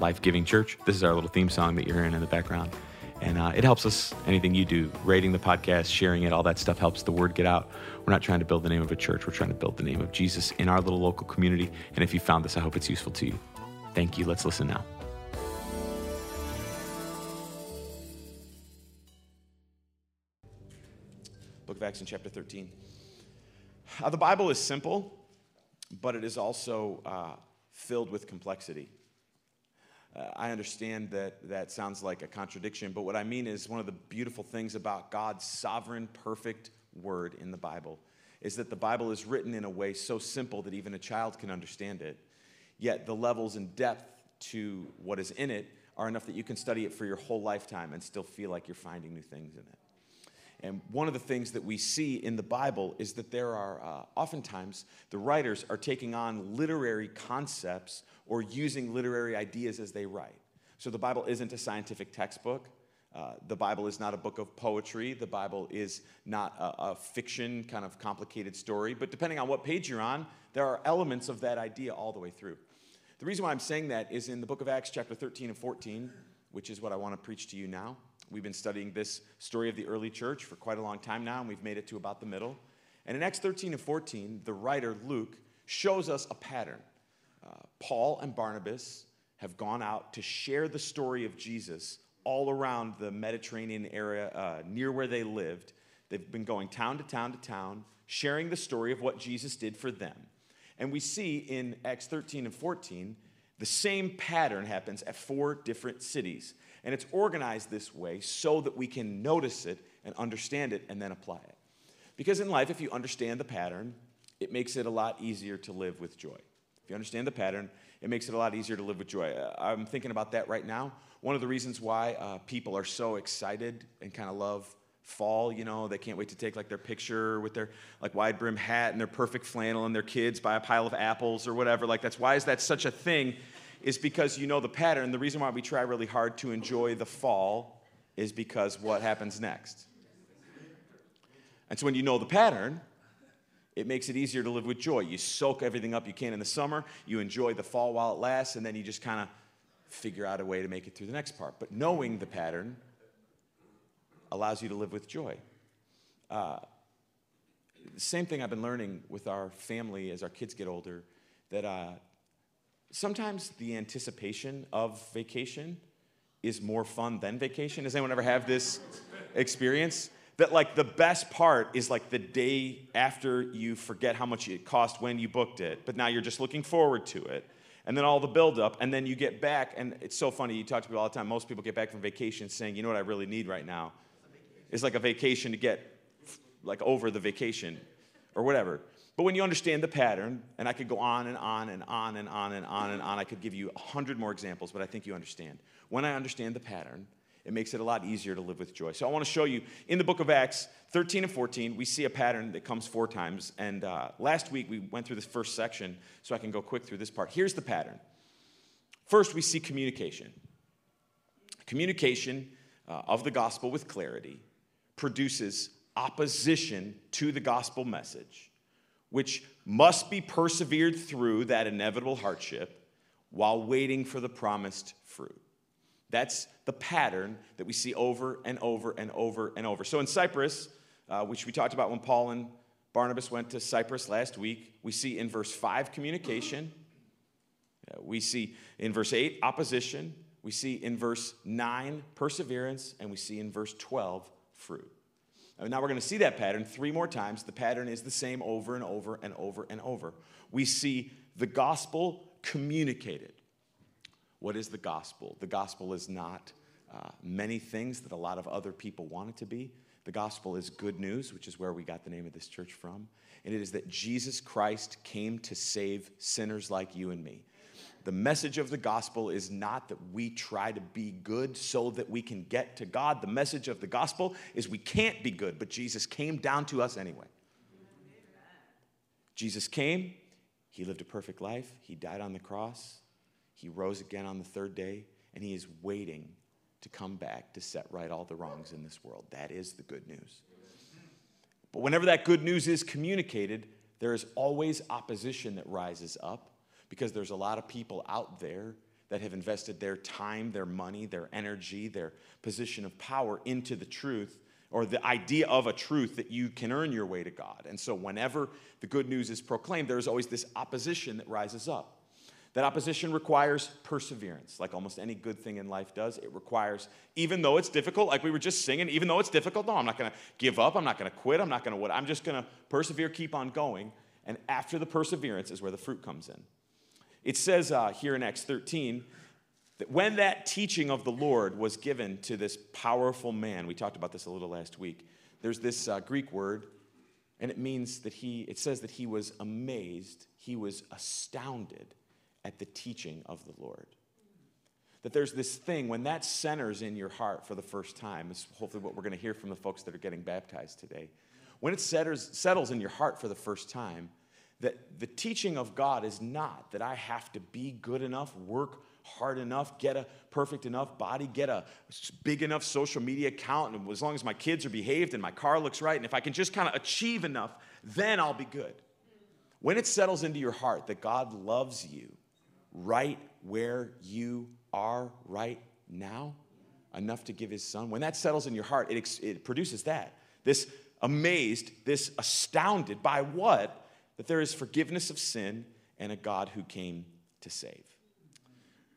life giving church. This is our little theme song that you're hearing in the background. And uh, it helps us, anything you do, rating the podcast, sharing it, all that stuff helps the word get out. We're not trying to build the name of a church, we're trying to build the name of Jesus in our little local community. And if you found this, I hope it's useful to you. Thank you. Let's listen now. Book of Acts in chapter 13. Uh, the Bible is simple, but it is also uh, filled with complexity. Uh, I understand that that sounds like a contradiction, but what I mean is one of the beautiful things about God's sovereign, perfect word in the Bible is that the Bible is written in a way so simple that even a child can understand it. Yet the levels and depth to what is in it are enough that you can study it for your whole lifetime and still feel like you're finding new things in it. And one of the things that we see in the Bible is that there are uh, oftentimes the writers are taking on literary concepts or using literary ideas as they write. So the Bible isn't a scientific textbook. Uh, the Bible is not a book of poetry. The Bible is not a, a fiction, kind of complicated story. But depending on what page you're on, there are elements of that idea all the way through. The reason why I'm saying that is in the book of Acts, chapter 13 and 14, which is what I want to preach to you now. We've been studying this story of the early church for quite a long time now, and we've made it to about the middle. And in Acts 13 and 14, the writer Luke shows us a pattern. Uh, Paul and Barnabas have gone out to share the story of Jesus all around the Mediterranean area uh, near where they lived. They've been going town to town to town, sharing the story of what Jesus did for them. And we see in Acts 13 and 14, the same pattern happens at four different cities. And it's organized this way so that we can notice it and understand it and then apply it. Because in life, if you understand the pattern, it makes it a lot easier to live with joy. If you understand the pattern, it makes it a lot easier to live with joy. Uh, I'm thinking about that right now. One of the reasons why uh, people are so excited and kind of love fall, you know, they can't wait to take like their picture with their like wide brim hat and their perfect flannel and their kids buy a pile of apples or whatever. Like that's why is that such a thing? is because you know the pattern. The reason why we try really hard to enjoy the fall is because what happens next? And so when you know the pattern, it makes it easier to live with joy. You soak everything up you can in the summer, you enjoy the fall while it lasts, and then you just kind of figure out a way to make it through the next part. But knowing the pattern allows you to live with joy. Uh, same thing I've been learning with our family as our kids get older that uh, sometimes the anticipation of vacation is more fun than vacation. Does anyone ever have this experience? That like the best part is like the day after you forget how much it cost when you booked it, but now you're just looking forward to it. And then all the buildup, and then you get back, and it's so funny. You talk to people all the time. Most people get back from vacation saying, "You know what I really need right now is like a vacation to get like over the vacation, or whatever." But when you understand the pattern, and I could go on and on and on and on and on and on, I could give you a hundred more examples, but I think you understand. When I understand the pattern, it makes it a lot easier to live with joy. So I want to show you in the book of Acts 13 and 14, we see a pattern that comes four times. And uh, last week we went through this first section, so I can go quick through this part. Here's the pattern. First, we see communication. Communication uh, of the gospel with clarity produces opposition to the gospel message which must be persevered through that inevitable hardship while waiting for the promised fruit. That's the pattern that we see over and over and over and over. So in Cyprus, uh, which we talked about when Paul and Barnabas went to Cyprus last week, we see in verse 5 communication. Uh, we see in verse 8 opposition. We see in verse 9 perseverance. And we see in verse 12 fruit. Now we're going to see that pattern three more times. The pattern is the same over and over and over and over. We see the gospel communicated. What is the gospel? The gospel is not uh, many things that a lot of other people want it to be. The gospel is good news, which is where we got the name of this church from. And it is that Jesus Christ came to save sinners like you and me. The message of the gospel is not that we try to be good so that we can get to God. The message of the gospel is we can't be good, but Jesus came down to us anyway. Jesus came, he lived a perfect life, he died on the cross, he rose again on the third day, and he is waiting to come back to set right all the wrongs in this world. That is the good news. But whenever that good news is communicated, there is always opposition that rises up because there's a lot of people out there that have invested their time, their money, their energy, their position of power into the truth or the idea of a truth that you can earn your way to God. And so, whenever the good news is proclaimed, there's always this opposition that rises up. That opposition requires perseverance, like almost any good thing in life does. It requires, even though it's difficult, like we were just singing, even though it's difficult, no, I'm not gonna give up, I'm not gonna quit, I'm not gonna what, I'm just gonna persevere, keep on going. And after the perseverance is where the fruit comes in. It says uh, here in Acts 13 that when that teaching of the Lord was given to this powerful man, we talked about this a little last week, there's this uh, Greek word, and it means that he, it says that he was amazed, he was astounded at the teaching of the Lord. That there's this thing, when that centers in your heart for the first time, is hopefully what we're going to hear from the folks that are getting baptized today. When it settles, settles in your heart for the first time, that the teaching of God is not that I have to be good enough, work hard enough, get a perfect enough body, get a big enough social media account, and as long as my kids are behaved and my car looks right, and if I can just kind of achieve enough, then I'll be good. When it settles into your heart that God loves you right where you are right now, enough to give his son, when that settles in your heart, it, it produces that. This amazed, this astounded by what? That there is forgiveness of sin and a God who came to save.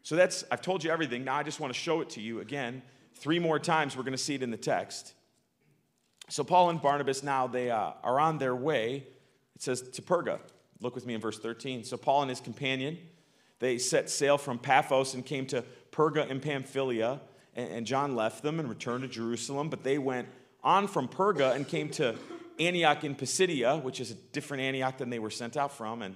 So that's, I've told you everything. Now I just want to show it to you again. Three more times we're going to see it in the text. So Paul and Barnabas now, they uh, are on their way. It says to Perga. Look with me in verse 13. So Paul and his companion, they set sail from Paphos and came to Perga in Pamphylia. And John left them and returned to Jerusalem. But they went on from Perga and came to Antioch in Pisidia, which is a different Antioch than they were sent out from. And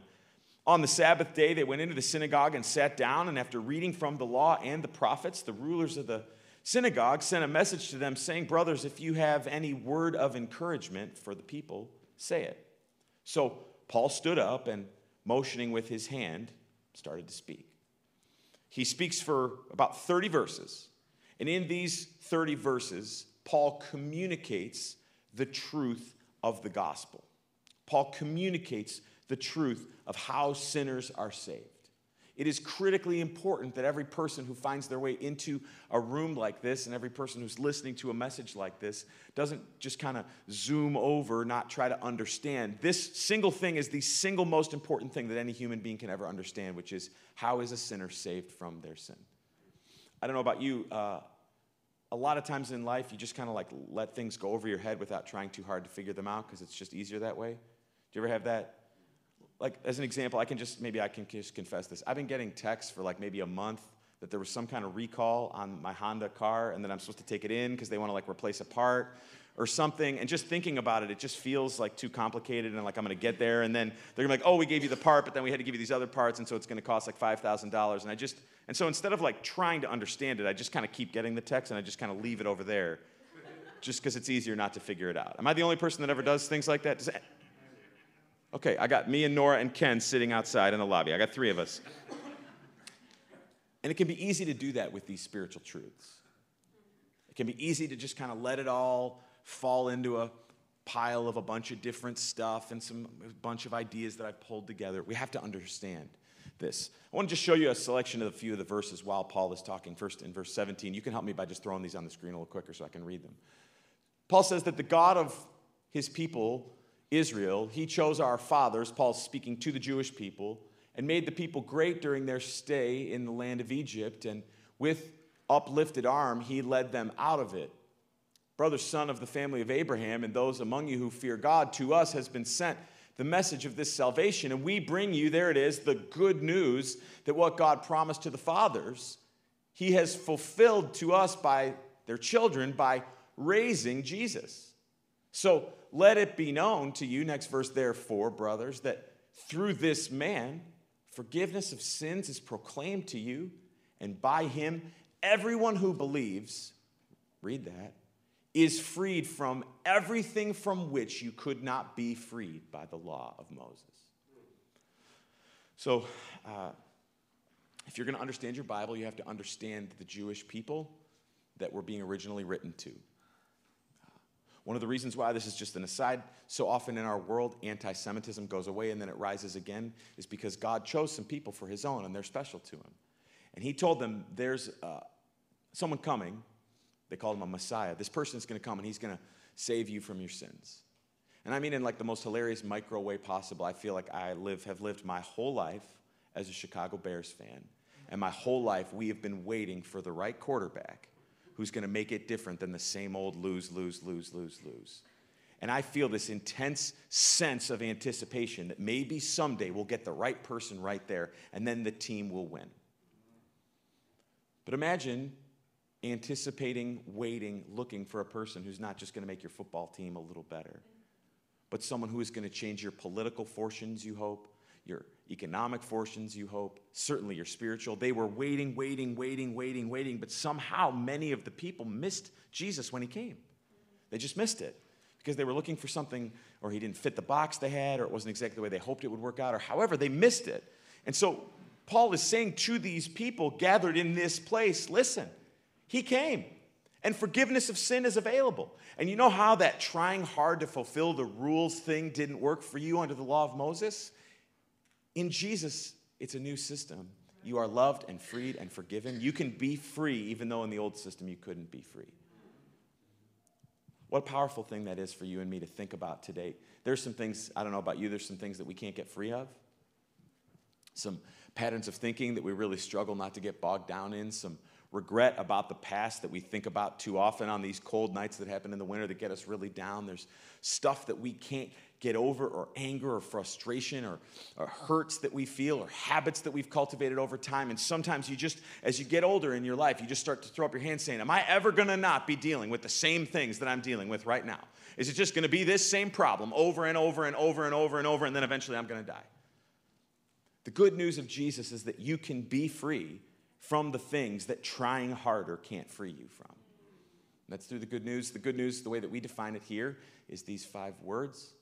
on the Sabbath day, they went into the synagogue and sat down. And after reading from the law and the prophets, the rulers of the synagogue sent a message to them saying, Brothers, if you have any word of encouragement for the people, say it. So Paul stood up and, motioning with his hand, started to speak. He speaks for about 30 verses. And in these 30 verses, Paul communicates the truth of the gospel. Paul communicates the truth of how sinners are saved. It is critically important that every person who finds their way into a room like this and every person who's listening to a message like this doesn't just kind of zoom over, not try to understand. This single thing is the single most important thing that any human being can ever understand, which is how is a sinner saved from their sin? I don't know about you. Uh, a lot of times in life, you just kind of like let things go over your head without trying too hard to figure them out because it's just easier that way. Do you ever have that? like as an example, I can just maybe I can just confess this. I've been getting texts for like maybe a month that there was some kind of recall on my Honda car and that I'm supposed to take it in because they want to like replace a part or something. And just thinking about it, it just feels like too complicated and like I'm to get there and then they're to be like, "Oh, we gave you the part, but then we had to give you these other parts and so it's to cost like $5,000." And I just and so instead of like trying to understand it, I just kind of keep getting the text and I just kind of leave it over there just because it's easier not to figure it out. Am I the only person that ever does things like that? Does Okay, I got me and Nora and Ken sitting outside in the lobby. I got three of us. And it can be easy to do that with these spiritual truths. It can be easy to just kind of let it all fall into a pile of a bunch of different stuff and some bunch of ideas that I've pulled together. We have to understand this. I want to just show you a selection of a few of the verses while Paul is talking. First, in verse 17, you can help me by just throwing these on the screen a little quicker so I can read them. Paul says that the God of his people Israel, he chose our fathers, Paul's speaking to the Jewish people, and made the people great during their stay in the land of Egypt. And with uplifted arm, he led them out of it. Brother, son of the family of Abraham, and those among you who fear God, to us has been sent the message of this salvation. And we bring you, there it is, the good news that what God promised to the fathers, he has fulfilled to us by their children by raising Jesus. So let it be known to you, next verse, therefore, brothers, that through this man, Forgiveness of sins is proclaimed to you, and by him, everyone who believes, read that, is freed from everything from which you could not be freed by the law of Moses. So, uh, if you're going to understand your Bible, you have to understand the Jewish people that were being originally written to. One of the reasons why this is just an aside, so often in our world, anti Semitism goes away and then it rises again, is because God chose some people for his own and they're special to him. And he told them, There's uh, someone coming. They called him a Messiah. This person is going to come and he's going to save you from your sins. And I mean, in like the most hilarious micro way possible, I feel like I live, have lived my whole life as a Chicago Bears fan. And my whole life, we have been waiting for the right quarterback who's going to make it different than the same old lose, lose, lose, lose, lose. And I feel this intense sense of anticipation that maybe someday we'll get the right person right there and then the team will win. But imagine anticipating, waiting, looking for a person who's not just going to make your football team a little better, but someone who is going to change your political fortunes, you hope, your economic fortunes, you hope, certainly your spiritual. They were waiting, waiting, waiting, waiting, waiting, but somehow many of the people missed Jesus when he came. They just missed it because they were looking for something, or he didn't fit the box they had, or it wasn't exactly the way they hoped it would work out, or however, they missed it. And so Paul is saying to these people gathered in this place listen, he came. And forgiveness of sin is available. And you know how that trying hard to fulfill the rules thing didn't work for you under the law of Moses? In Jesus, it's a new system. You are loved and freed and forgiven. You can be free, even though in the old system you couldn't be free. What a powerful thing that is for you and me to think about today. There's some things, I don't know about you, there's some things that we can't get free of. Some patterns of thinking that we really struggle not to get bogged down in. Some regret about the past that we think about too often on these cold nights that happen in the winter that get us really down. There's stuff that we can't get over, or anger, or frustration, or, or, hurts that we feel, or habits that we've cultivated over time. And sometimes you just, as you get older in your life, you just start to throw up your hands saying, Am I ever gonna not be dealing with the same things that I'm dealing with right now? Is it just gonna be this same problem over and over and over and over and over, and then eventually I'm gonna die? The good news of Jesus is that you can be free from the things that trying harder can't free you from. That's through the good news. The good news, the way that we define it here, is these five words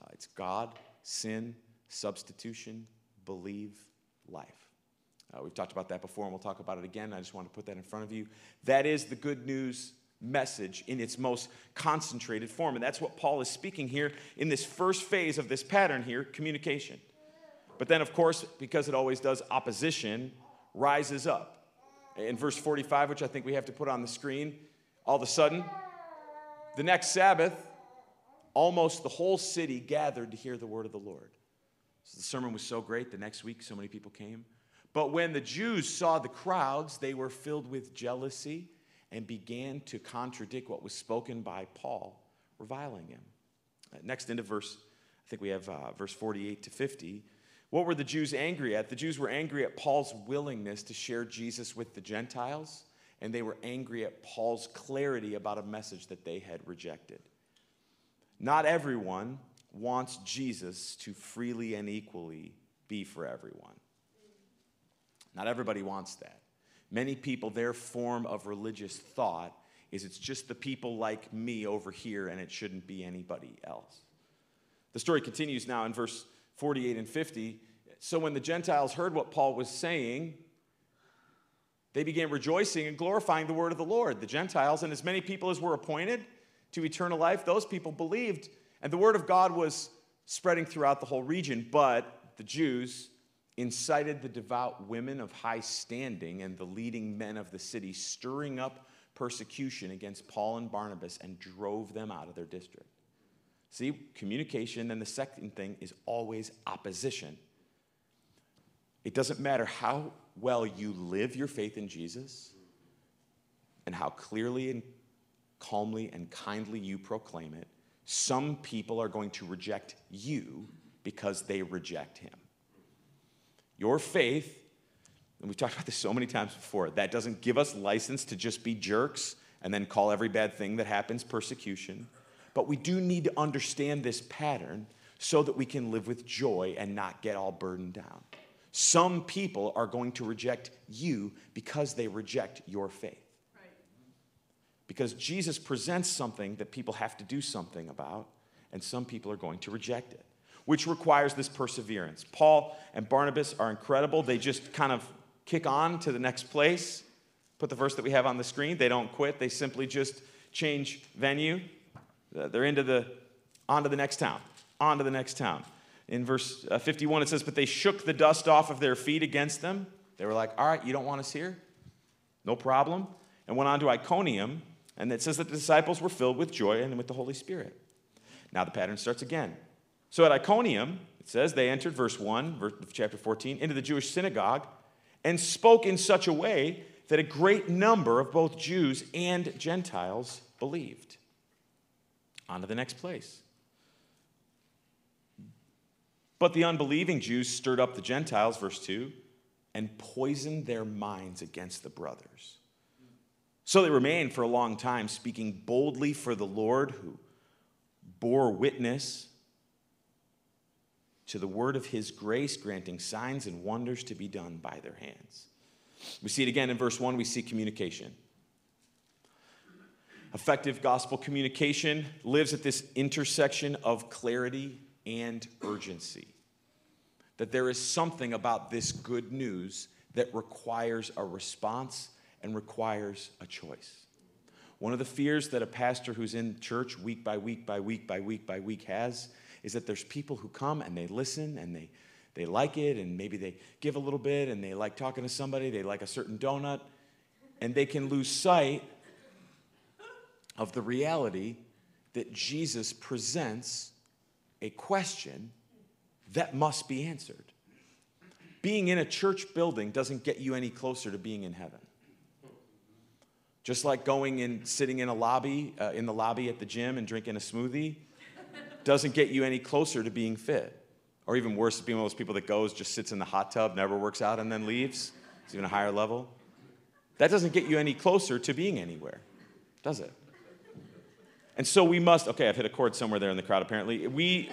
uh, it's God, sin, substitution, believe, life. Uh, we've talked about that before, and we'll talk about it again. I just want to put that in front of you. That is the good news message in its most concentrated form. And that's what Paul is speaking here in this first phase of this pattern here communication. But then, of course, because it always does, opposition rises up. In verse 45, which I think we have to put on the screen, all of a sudden, the next Sabbath, almost the whole city gathered to hear the word of the Lord. So the sermon was so great, the next week so many people came. But when the Jews saw the crowds, they were filled with jealousy and began to contradict what was spoken by Paul, reviling him. Uh, next into verse, I think we have uh, verse 48 to 50. What were the Jews angry at? The Jews were angry at Paul's willingness to share Jesus with the Gentiles, and they were angry at Paul's clarity about a message that they had rejected. Not everyone wants Jesus to freely and equally be for everyone. Not everybody wants that. Many people, their form of religious thought is it's just the people like me over here and it shouldn't be anybody else. The story continues now in verse 48 and 50. So when the Gentiles heard what Paul was saying, they began rejoicing and glorifying the word of the Lord. The Gentiles and as many people as were appointed to eternal life, those people believed, and the word of God was spreading throughout the whole region. But the Jews incited the devout women of high standing and the leading men of the city, stirring up persecution against Paul and Barnabas, and drove them out of their district. See, communication, and the second thing is always opposition. It doesn't matter how well you live your faith in Jesus and how clearly and calmly and kindly you proclaim it, some people are going to reject you because they reject him. Your faith, and we've talked about this so many times before, that doesn't give us license to just be jerks and then call every bad thing that happens persecution. But we do need to understand this pattern so that we can live with joy and not get all burdened down. Some people are going to reject you because they reject your faith. Because Jesus presents something that people have to do something about, and some people are going to reject it, which requires this perseverance. Paul and Barnabas are incredible. They just kind of kick on to the next place. Put the verse that we have on the screen. They don't quit, they simply just change venue. Uh, they're into the, on to the next town, on to the next town. In verse uh, 51, it says, But they shook the dust off of their feet against them. They were like, All right, you don't want us here? No problem. And went on to Iconium. And it says that the disciples were filled with joy and with the Holy Spirit. Now the pattern starts again. So at Iconium, it says they entered, verse 1, verse, chapter 14, into the Jewish synagogue and spoke in such a way that a great number of both Jews and Gentiles believed. On to the next place. But the unbelieving Jews stirred up the Gentiles, verse 2, and poisoned their minds against the brothers. So they remained for a long time, speaking boldly for the Lord, who bore witness to the word of his grace, granting signs and wonders to be done by their hands. We see it again in verse 1, we see communication. Effective gospel communication lives at this intersection of clarity and urgency. That there is something about this good news that requires a response and requires a choice. One of the fears that a pastor who's in church week by week by week by week by week has is that there's people who come and they listen and they, they like it and maybe they give a little bit and they like talking to somebody, they like a certain donut, and they can lose sight of the reality that Jesus presents a question that must be answered. Being in a church building doesn't get you any closer to being in heaven. Just like going and sitting in a lobby, uh, in the lobby at the gym and drinking a smoothie doesn't get you any closer to being fit. Or even worse, being one of those people that goes, just sits in the hot tub, never works out, and then leaves. It's even a higher level. That doesn't get you any closer to being anywhere, does it? And so we must, okay, I've hit a chord somewhere there in the crowd apparently. We,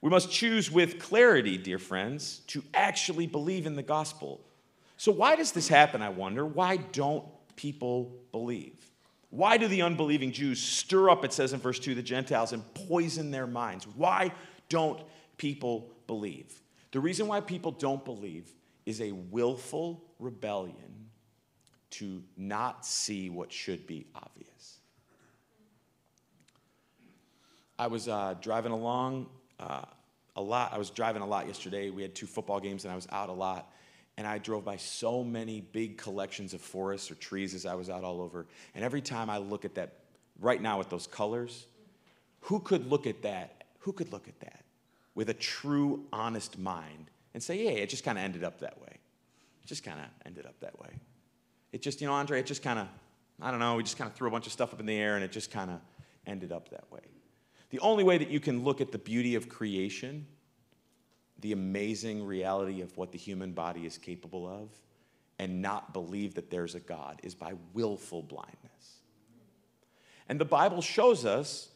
we must choose with clarity, dear friends, to actually believe in the gospel. So, why does this happen, I wonder? Why don't people believe? Why do the unbelieving Jews stir up, it says in verse 2, the Gentiles and poison their minds? Why don't people believe? The reason why people don't believe is a willful rebellion to not see what should be obvious. I was uh, driving along uh, a lot. I was driving a lot yesterday. We had two football games, and I was out a lot. And I drove by so many big collections of forests or trees as I was out all over. And every time I look at that, right now with those colors, who could look at that? Who could look at that with a true, honest mind and say, yeah, it just kind of ended up that way? It just kind of ended up that way. It just, you know, Andre, it just kind of, I don't know, we just kind of threw a bunch of stuff up in the air and it just kind of ended up that way. The only way that you can look at the beauty of creation, the amazing reality of what the human body is capable of, and not believe that there's a God is by willful blindness. And the Bible shows us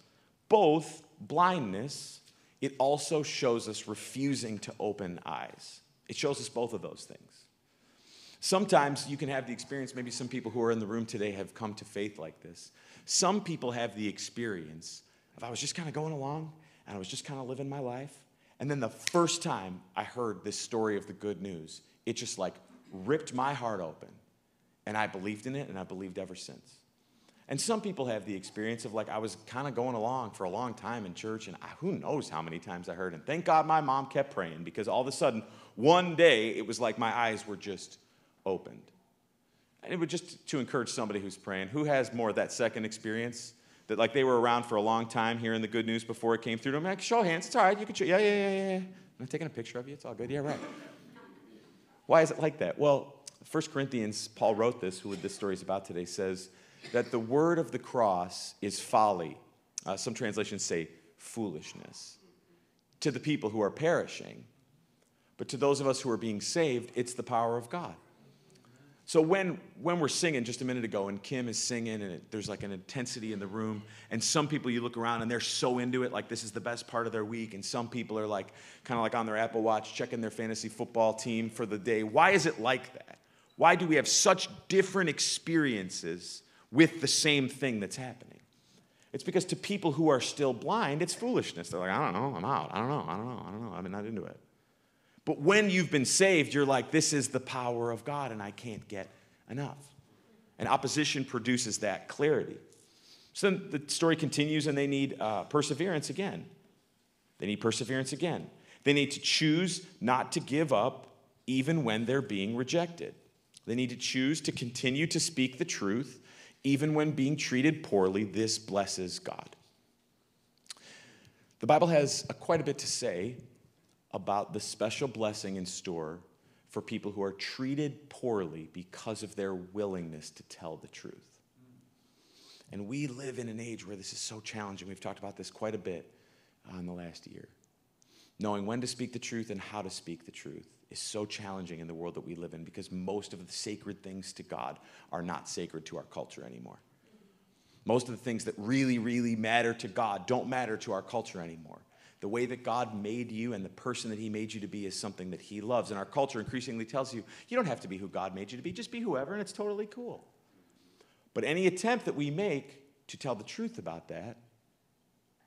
both blindness, it also shows us refusing to open eyes. It shows us both of those things. Sometimes you can have the experience, maybe some people who are in the room today have come to faith like this. Some people have the experience of I was just kind of going along and I was just kind of living my life. And then the first time I heard this story of the good news, it just like ripped my heart open. And I believed in it and I believed ever since. And some people have the experience of like I was kind of going along for a long time in church, and I, who knows how many times I heard. And thank God my mom kept praying because all of a sudden, one day, it was like my eyes were just opened. And it would just to encourage somebody who's praying, who has more of that second experience? That like they were around for a long time hearing the good news before it came through to them. Like, show hands. It's all right. You can show. Yeah, yeah, yeah, yeah. I'm taking a picture of you. It's all good. Yeah, right. Why is it like that? Well, 1 Corinthians, Paul wrote this, who this story is about today, says that the word of the cross is folly. Uh, some translations say foolishness to the people who are perishing. But to those of us who are being saved, it's the power of God. So when, when we're singing just a minute ago and Kim is singing and it, there's like an intensity in the room and some people you look around and they're so into it like this is the best part of their week and some people are like kind of like on their Apple Watch checking their fantasy football team for the day. Why is it like that? Why do we have such different experiences with the same thing that's happening? It's because to people who are still blind, it's foolishness. They're like, I don't know, I'm out. I don't know, I don't know, I don't know. I'm not into it. But when you've been saved, you're like, this is the power of God, and I can't get enough. And opposition produces that clarity. So then the story continues, and they need uh, perseverance again. They need perseverance again. They need to choose not to give up even when they're being rejected. They need to choose to continue to speak the truth even when being treated poorly. This blesses God. The Bible has a, quite a bit to say about the special blessing in store for people who are treated poorly because of their willingness to tell the truth. And we live in an age where this is so challenging. We've talked about this quite a bit uh, in the last year. Knowing when to speak the truth and how to speak the truth is so challenging in the world that we live in because most of the sacred things to God are not sacred to our culture anymore. Most of the things that really, really matter to God don't matter to our culture anymore. The way that God made you and the person that He made you to be is something that He loves. And our culture increasingly tells you, you don't have to be who God made you to be, just be whoever, and it's totally cool. But any attempt that we make to tell the truth about that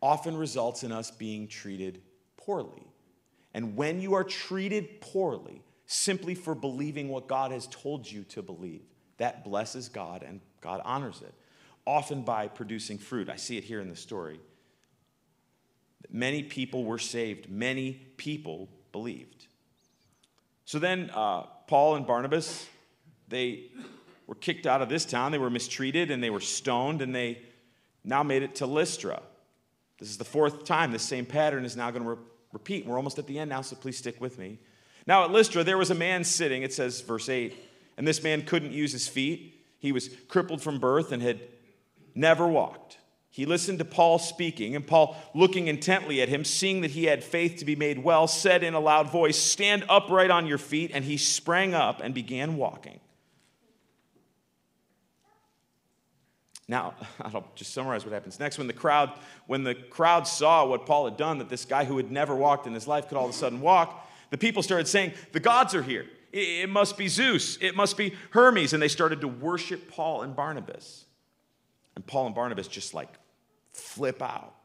often results in us being treated poorly. And when you are treated poorly simply for believing what God has told you to believe, that blesses God and God honors it, often by producing fruit. I see it here in the story. Many people were saved, many people believed. So then, uh, Paul and Barnabas, they were kicked out of this town. They were mistreated and they were stoned, and they now made it to Lystra. This is the fourth time this same pattern is now going to re- repeat. We're almost at the end now, so please stick with me. Now, at Lystra, there was a man sitting, it says, verse 8, and this man couldn't use his feet. He was crippled from birth and had never walked. He listened to Paul speaking, and Paul, looking intently at him, seeing that he had faith to be made well, said in a loud voice, Stand upright on your feet. And he sprang up and began walking. Now, I'll just summarize what happens next. When the crowd, when the crowd saw what Paul had done, that this guy who had never walked in his life could all of a sudden walk, the people started saying, The gods are here. It must be Zeus. It must be Hermes. And they started to worship Paul and Barnabas. And Paul and Barnabas just like flip out.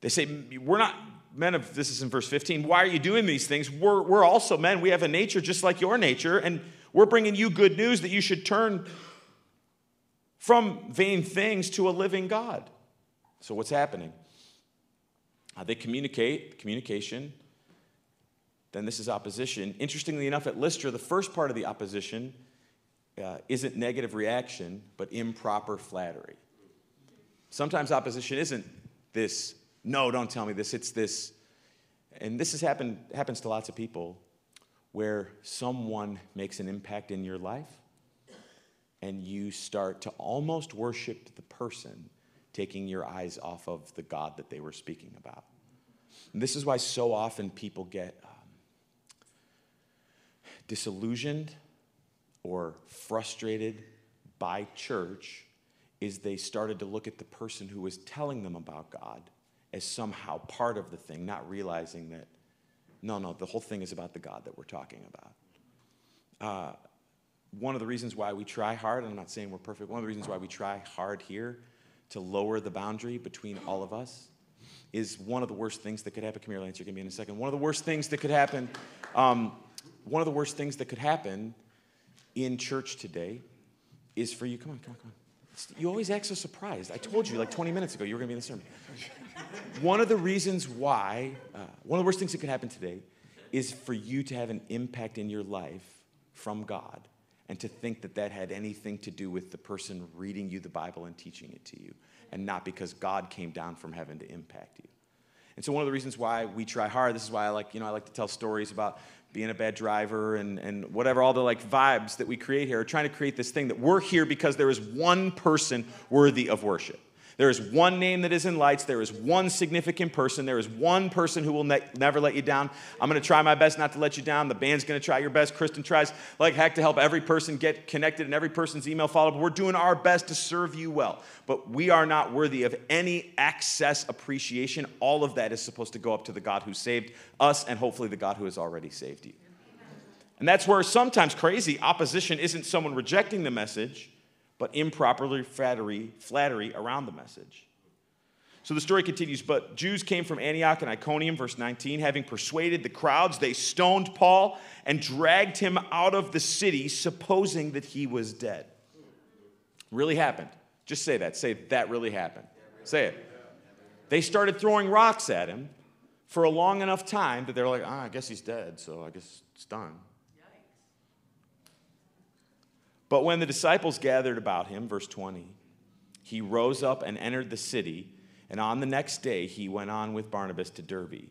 They say, We're not men of, this is in verse 15, why are you doing these things? We're, we're also men. We have a nature just like your nature, and we're bringing you good news that you should turn from vain things to a living God. So, what's happening? Uh, they communicate, communication. Then this is opposition. Interestingly enough, at Lystra, the first part of the opposition uh, isn't negative reaction, but improper flattery. Sometimes opposition isn't this, no, don't tell me this. It's this, and this has happened, happens to lots of people, where someone makes an impact in your life and you start to almost worship the person, taking your eyes off of the God that they were speaking about. And this is why so often people get um, disillusioned or frustrated by church is they started to look at the person who was telling them about God as somehow part of the thing, not realizing that, no, no, the whole thing is about the God that we're talking about. Uh, one of the reasons why we try hard, and I'm not saying we're perfect, one of the reasons why we try hard here to lower the boundary between all of us is one of the worst things that could happen. Come here, Lance, you're going to be in a second. One of the worst things that could happen, um, one of the worst things that could happen in church today is for you, come on, come on, come on you always act so surprised. I told you like 20 minutes ago you were going to be in the sermon. One of the reasons why, uh, one of the worst things that could happen today is for you to have an impact in your life from God and to think that that had anything to do with the person reading you the Bible and teaching it to you, and not because God came down from heaven to impact you. And so one of the reasons why we try hard, this is why I like, you know, I like to tell stories about being a bad driver and, and whatever, all the like vibes that we create here, are trying to create this thing that we're here because there is one person worthy of worship. There is one name that is in lights. There is one significant person. There is one person who will ne- never let you down. I'm going to try my best not to let you down. The band's going to try your best. Kristen tries like heck to help every person get connected and every person's email followed. We're doing our best to serve you well. But we are not worthy of any excess appreciation. All of that is supposed to go up to the God who saved us and hopefully the God who has already saved you. And that's where sometimes crazy opposition isn't someone rejecting the message but improperly flattery, flattery around the message. So the story continues, but Jews came from Antioch and Iconium, verse 19. Having persuaded the crowds, they stoned Paul and dragged him out of the city, supposing that he was dead. Really happened. Just say that. Say, that really happened. Say it. They started throwing rocks at him for a long enough time that they're like, ah, I guess he's dead, so I guess it's done. But when the disciples gathered about him, verse 20, he rose up and entered the city, and on the next day he went on with Barnabas to Derbe.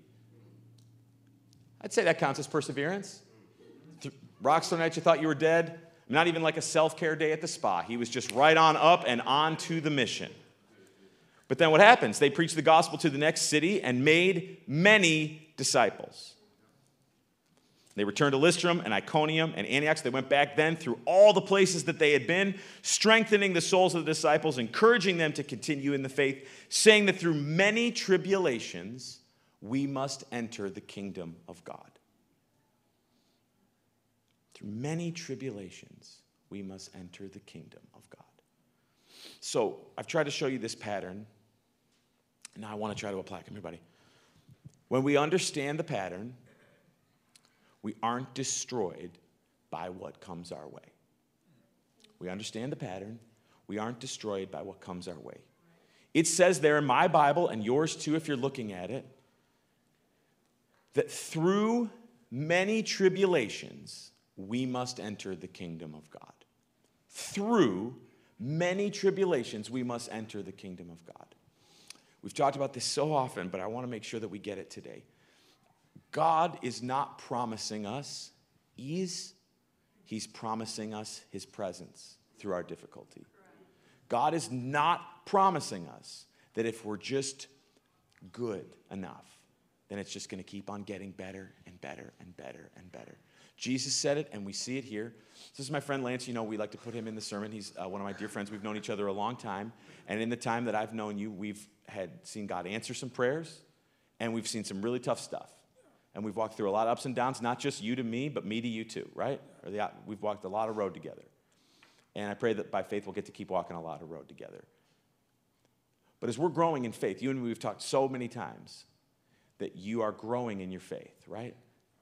I'd say that counts as perseverance. Rocks thrown at you, thought you were dead. Not even like a self care day at the spa. He was just right on up and on to the mission. But then what happens? They preached the gospel to the next city and made many disciples. They returned to Lystra and Iconium and Antioch. They went back then through all the places that they had been, strengthening the souls of the disciples, encouraging them to continue in the faith, saying that through many tribulations we must enter the kingdom of God. Through many tribulations we must enter the kingdom of God. So I've tried to show you this pattern. and Now I want to try to apply it. Everybody. When we understand the pattern, we aren't destroyed by what comes our way. We understand the pattern. We aren't destroyed by what comes our way. It says there in my Bible, and yours too, if you're looking at it, that through many tribulations, we must enter the kingdom of God. Through many tribulations, we must enter the kingdom of God. We've talked about this so often, but I want to make sure that we get it today. God is not promising us ease, He's promising us His presence through our difficulty. God is not promising us that if we're just good enough, then it's just going to keep on getting better and better and better and better. Jesus said it, and we see it here. This is my friend Lance. You know, we like to put him in the sermon. He's uh, one of my dear friends. We've known each other a long time. And in the time that I've known you, we've had seen God answer some prayers, and we've seen some really tough stuff and we've walked through a lot of ups and downs, not just you to me, but me to you too, right? The, we've walked a lot of road together. And I pray that by faith we'll get to keep walking a lot of road together. But as we're growing in faith, you and me, we've talked so many times that you are growing in your faith, right?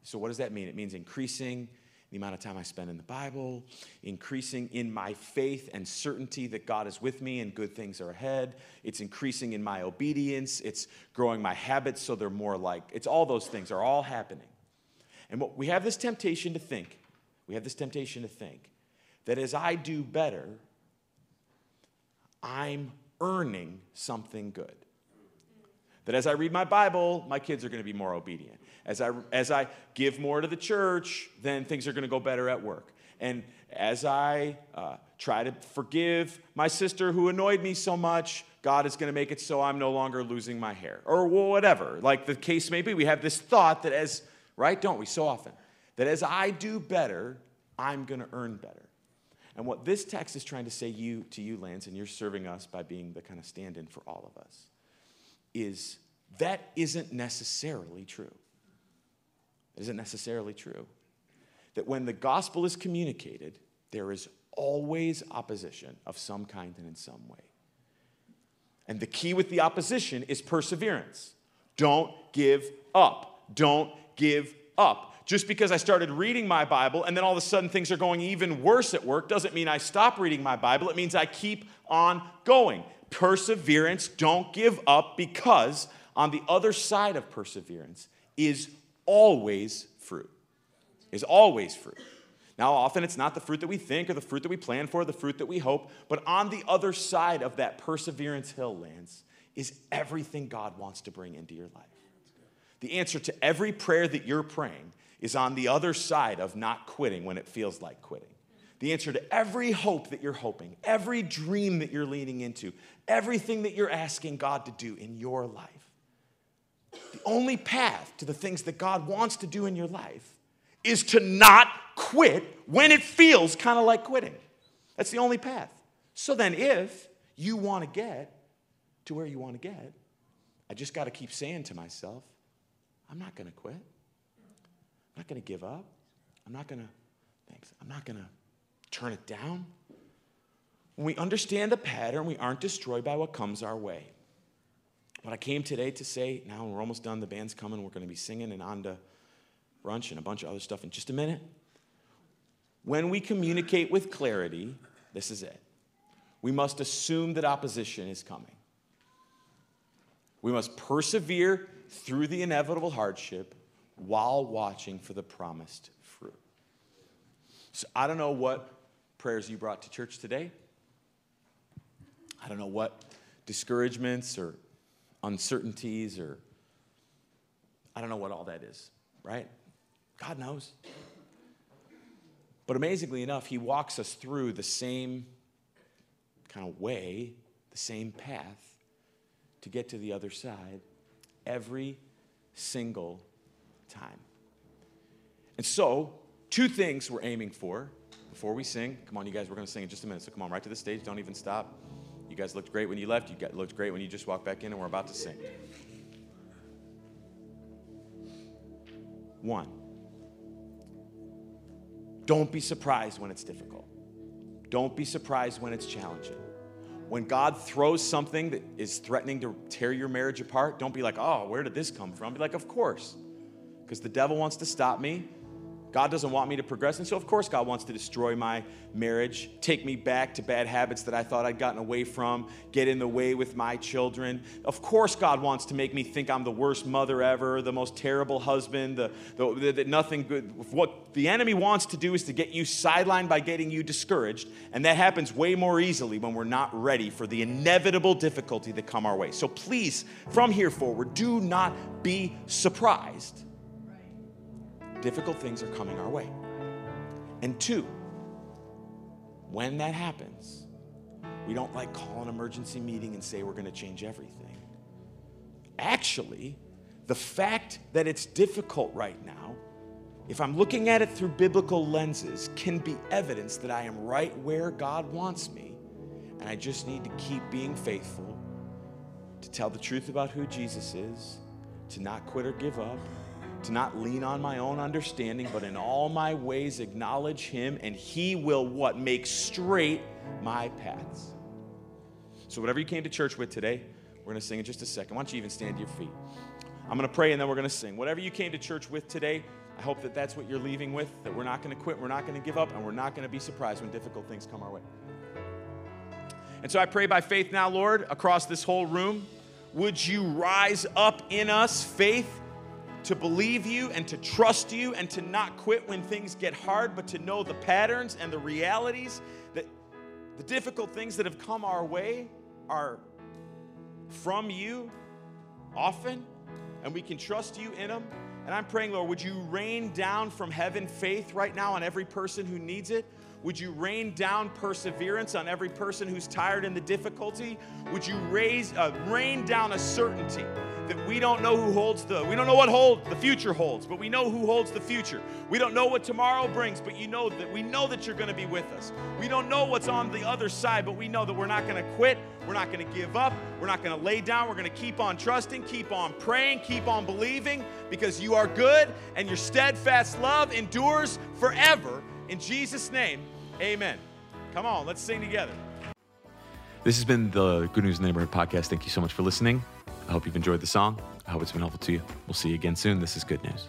So, what does that mean? It means increasing the amount of time I spend in the Bible, increasing in my faith and certainty that God is with me and good things are ahead. It's increasing in my obedience. It's growing my habits so they're more like, it's all those things are all happening. And what, we have this temptation to think, we have this temptation to think that as I do better, I'm earning something good. That as I read my Bible, my kids are going to be more obedient. As I, as I give more to the church, then things are going to go better at work. And as I uh, try to forgive my sister who annoyed me so much, God is going to make it so I'm no longer losing my hair. Or whatever, like the case may be. We have this thought that as, right, don't we, so often, that as I do better, I'm going to earn better. And what this text is trying to say you, to you, Lance, and you're serving us by being the kind of stand in for all of us, is that isn't necessarily true. Isn't necessarily true. That when the gospel is communicated, there is always opposition of some kind and in some way. And the key with the opposition is perseverance. Don't give up. Don't give up. Just because I started reading my Bible and then all of a sudden things are going even worse at work doesn't mean I stop reading my Bible. It means I keep on going. Perseverance, don't give up because on the other side of perseverance is always fruit. Is always fruit. Now, often it's not the fruit that we think or the fruit that we plan for, the fruit that we hope, but on the other side of that perseverance hill, Lance, is everything God wants to bring into your life. The answer to every prayer that you're praying is on the other side of not quitting when it feels like quitting. the answer to every hope that you're hoping, every dream that you're leaning into, everything that you're asking God to do in your life. The only path to the things that God wants to do in your life is to not quit when it feels kind of like quitting. That's the only path. So then, if you want to get to where you want to get, I just got to keep saying to myself, I'm not going to quit. I'm not going to give up. I'm not going to, thanks, I'm not going to turn it down. When we understand the pattern, we aren't destroyed by what comes our way. What I came today to say, now we're almost done, the band's coming, we're going to be singing and on to brunch and a bunch of other stuff in just a minute. When we communicate with clarity, this is it. We must assume that opposition is coming. We must persevere through the inevitable hardship while watching for the promised fruit. So I don't know what prayers you brought to church today. I don't know what discouragements or uncertainties or I don't know what all that is, right? God knows. But amazingly enough, He walks us through the same kind of way, the same path to get to the other side every single time. And so, two things we're aiming for before we sing. Come on, you guys, we're going to sing in just a minute. So come on, right to the stage. Don't even stop. You guys looked great when you left. You looked great when you just walked back in, and we're about to sing. One, don't be surprised when it's difficult. Don't be surprised when it's challenging. When God throws something that is threatening to tear your marriage apart, don't be like, oh, where did this come from? Be like, of course, because the devil wants to stop me God doesn't want me to progress. And so, of course, God wants to destroy my marriage, take me back to bad habits that I thought I'd gotten away from, get in the way with my children. Of course, God wants to make me think I'm the worst mother ever, the most terrible husband, the, the, the, nothing good. What the enemy wants to do is to get you sidelined by getting you discouraged. And that happens way more easily when we're not ready for the inevitable difficulty that come our way. So please, from here forward, do not be surprised difficult things are coming our way. And two, when that happens, we don't like call an emergency meeting and say we're going to change everything. Actually, the fact that it's difficult right now, if I'm looking at it through biblical lenses, can be evidence that I am right where God wants me. And I just need to keep being faithful, to tell the truth about who Jesus is, to not quit or give up, to not lean on my own understanding, but in all my ways acknowledge him, and he will what? Make straight my paths. So, whatever you came to church with today, we're going to sing in just a second. Why don't you even stand to your feet? I'm going to pray and then we're going to sing. Whatever you came to church with today, I hope that that's what you're leaving with, that we're not going to quit, we're not going to give up, and we're not going to be surprised when difficult things come our way. And so I pray by faith now, Lord, across this whole room, would you rise up in us faith to believe you and to trust you and to not quit when things get hard, but to know the patterns and the realities that the difficult things that have come our way are from you often, and we can trust you in them. And I'm praying, Lord, would you rain down from heaven faith right now on every person who needs it? Would you rain down perseverance on every person who's tired in the difficulty? Would you raise, uh, rain down a certainty that we don't know who holds the, we don't know what hold the future holds, but we know who holds the future. We don't know what tomorrow brings, but you know that we know that you're going to be with us. We don't know what's on the other side, but we know that we're not going to quit. We're not going to give up. We're not going to lay down. We're going to keep on trusting, keep on praying, keep on believing because you are good and your steadfast love endures forever. In Jesus' name, Amen. Come on, let's sing together. This has been the Good News Neighborhood podcast. Thank you so much for listening. I hope you've enjoyed the song. I hope it's been helpful to you. We'll see you again soon. This is Good News.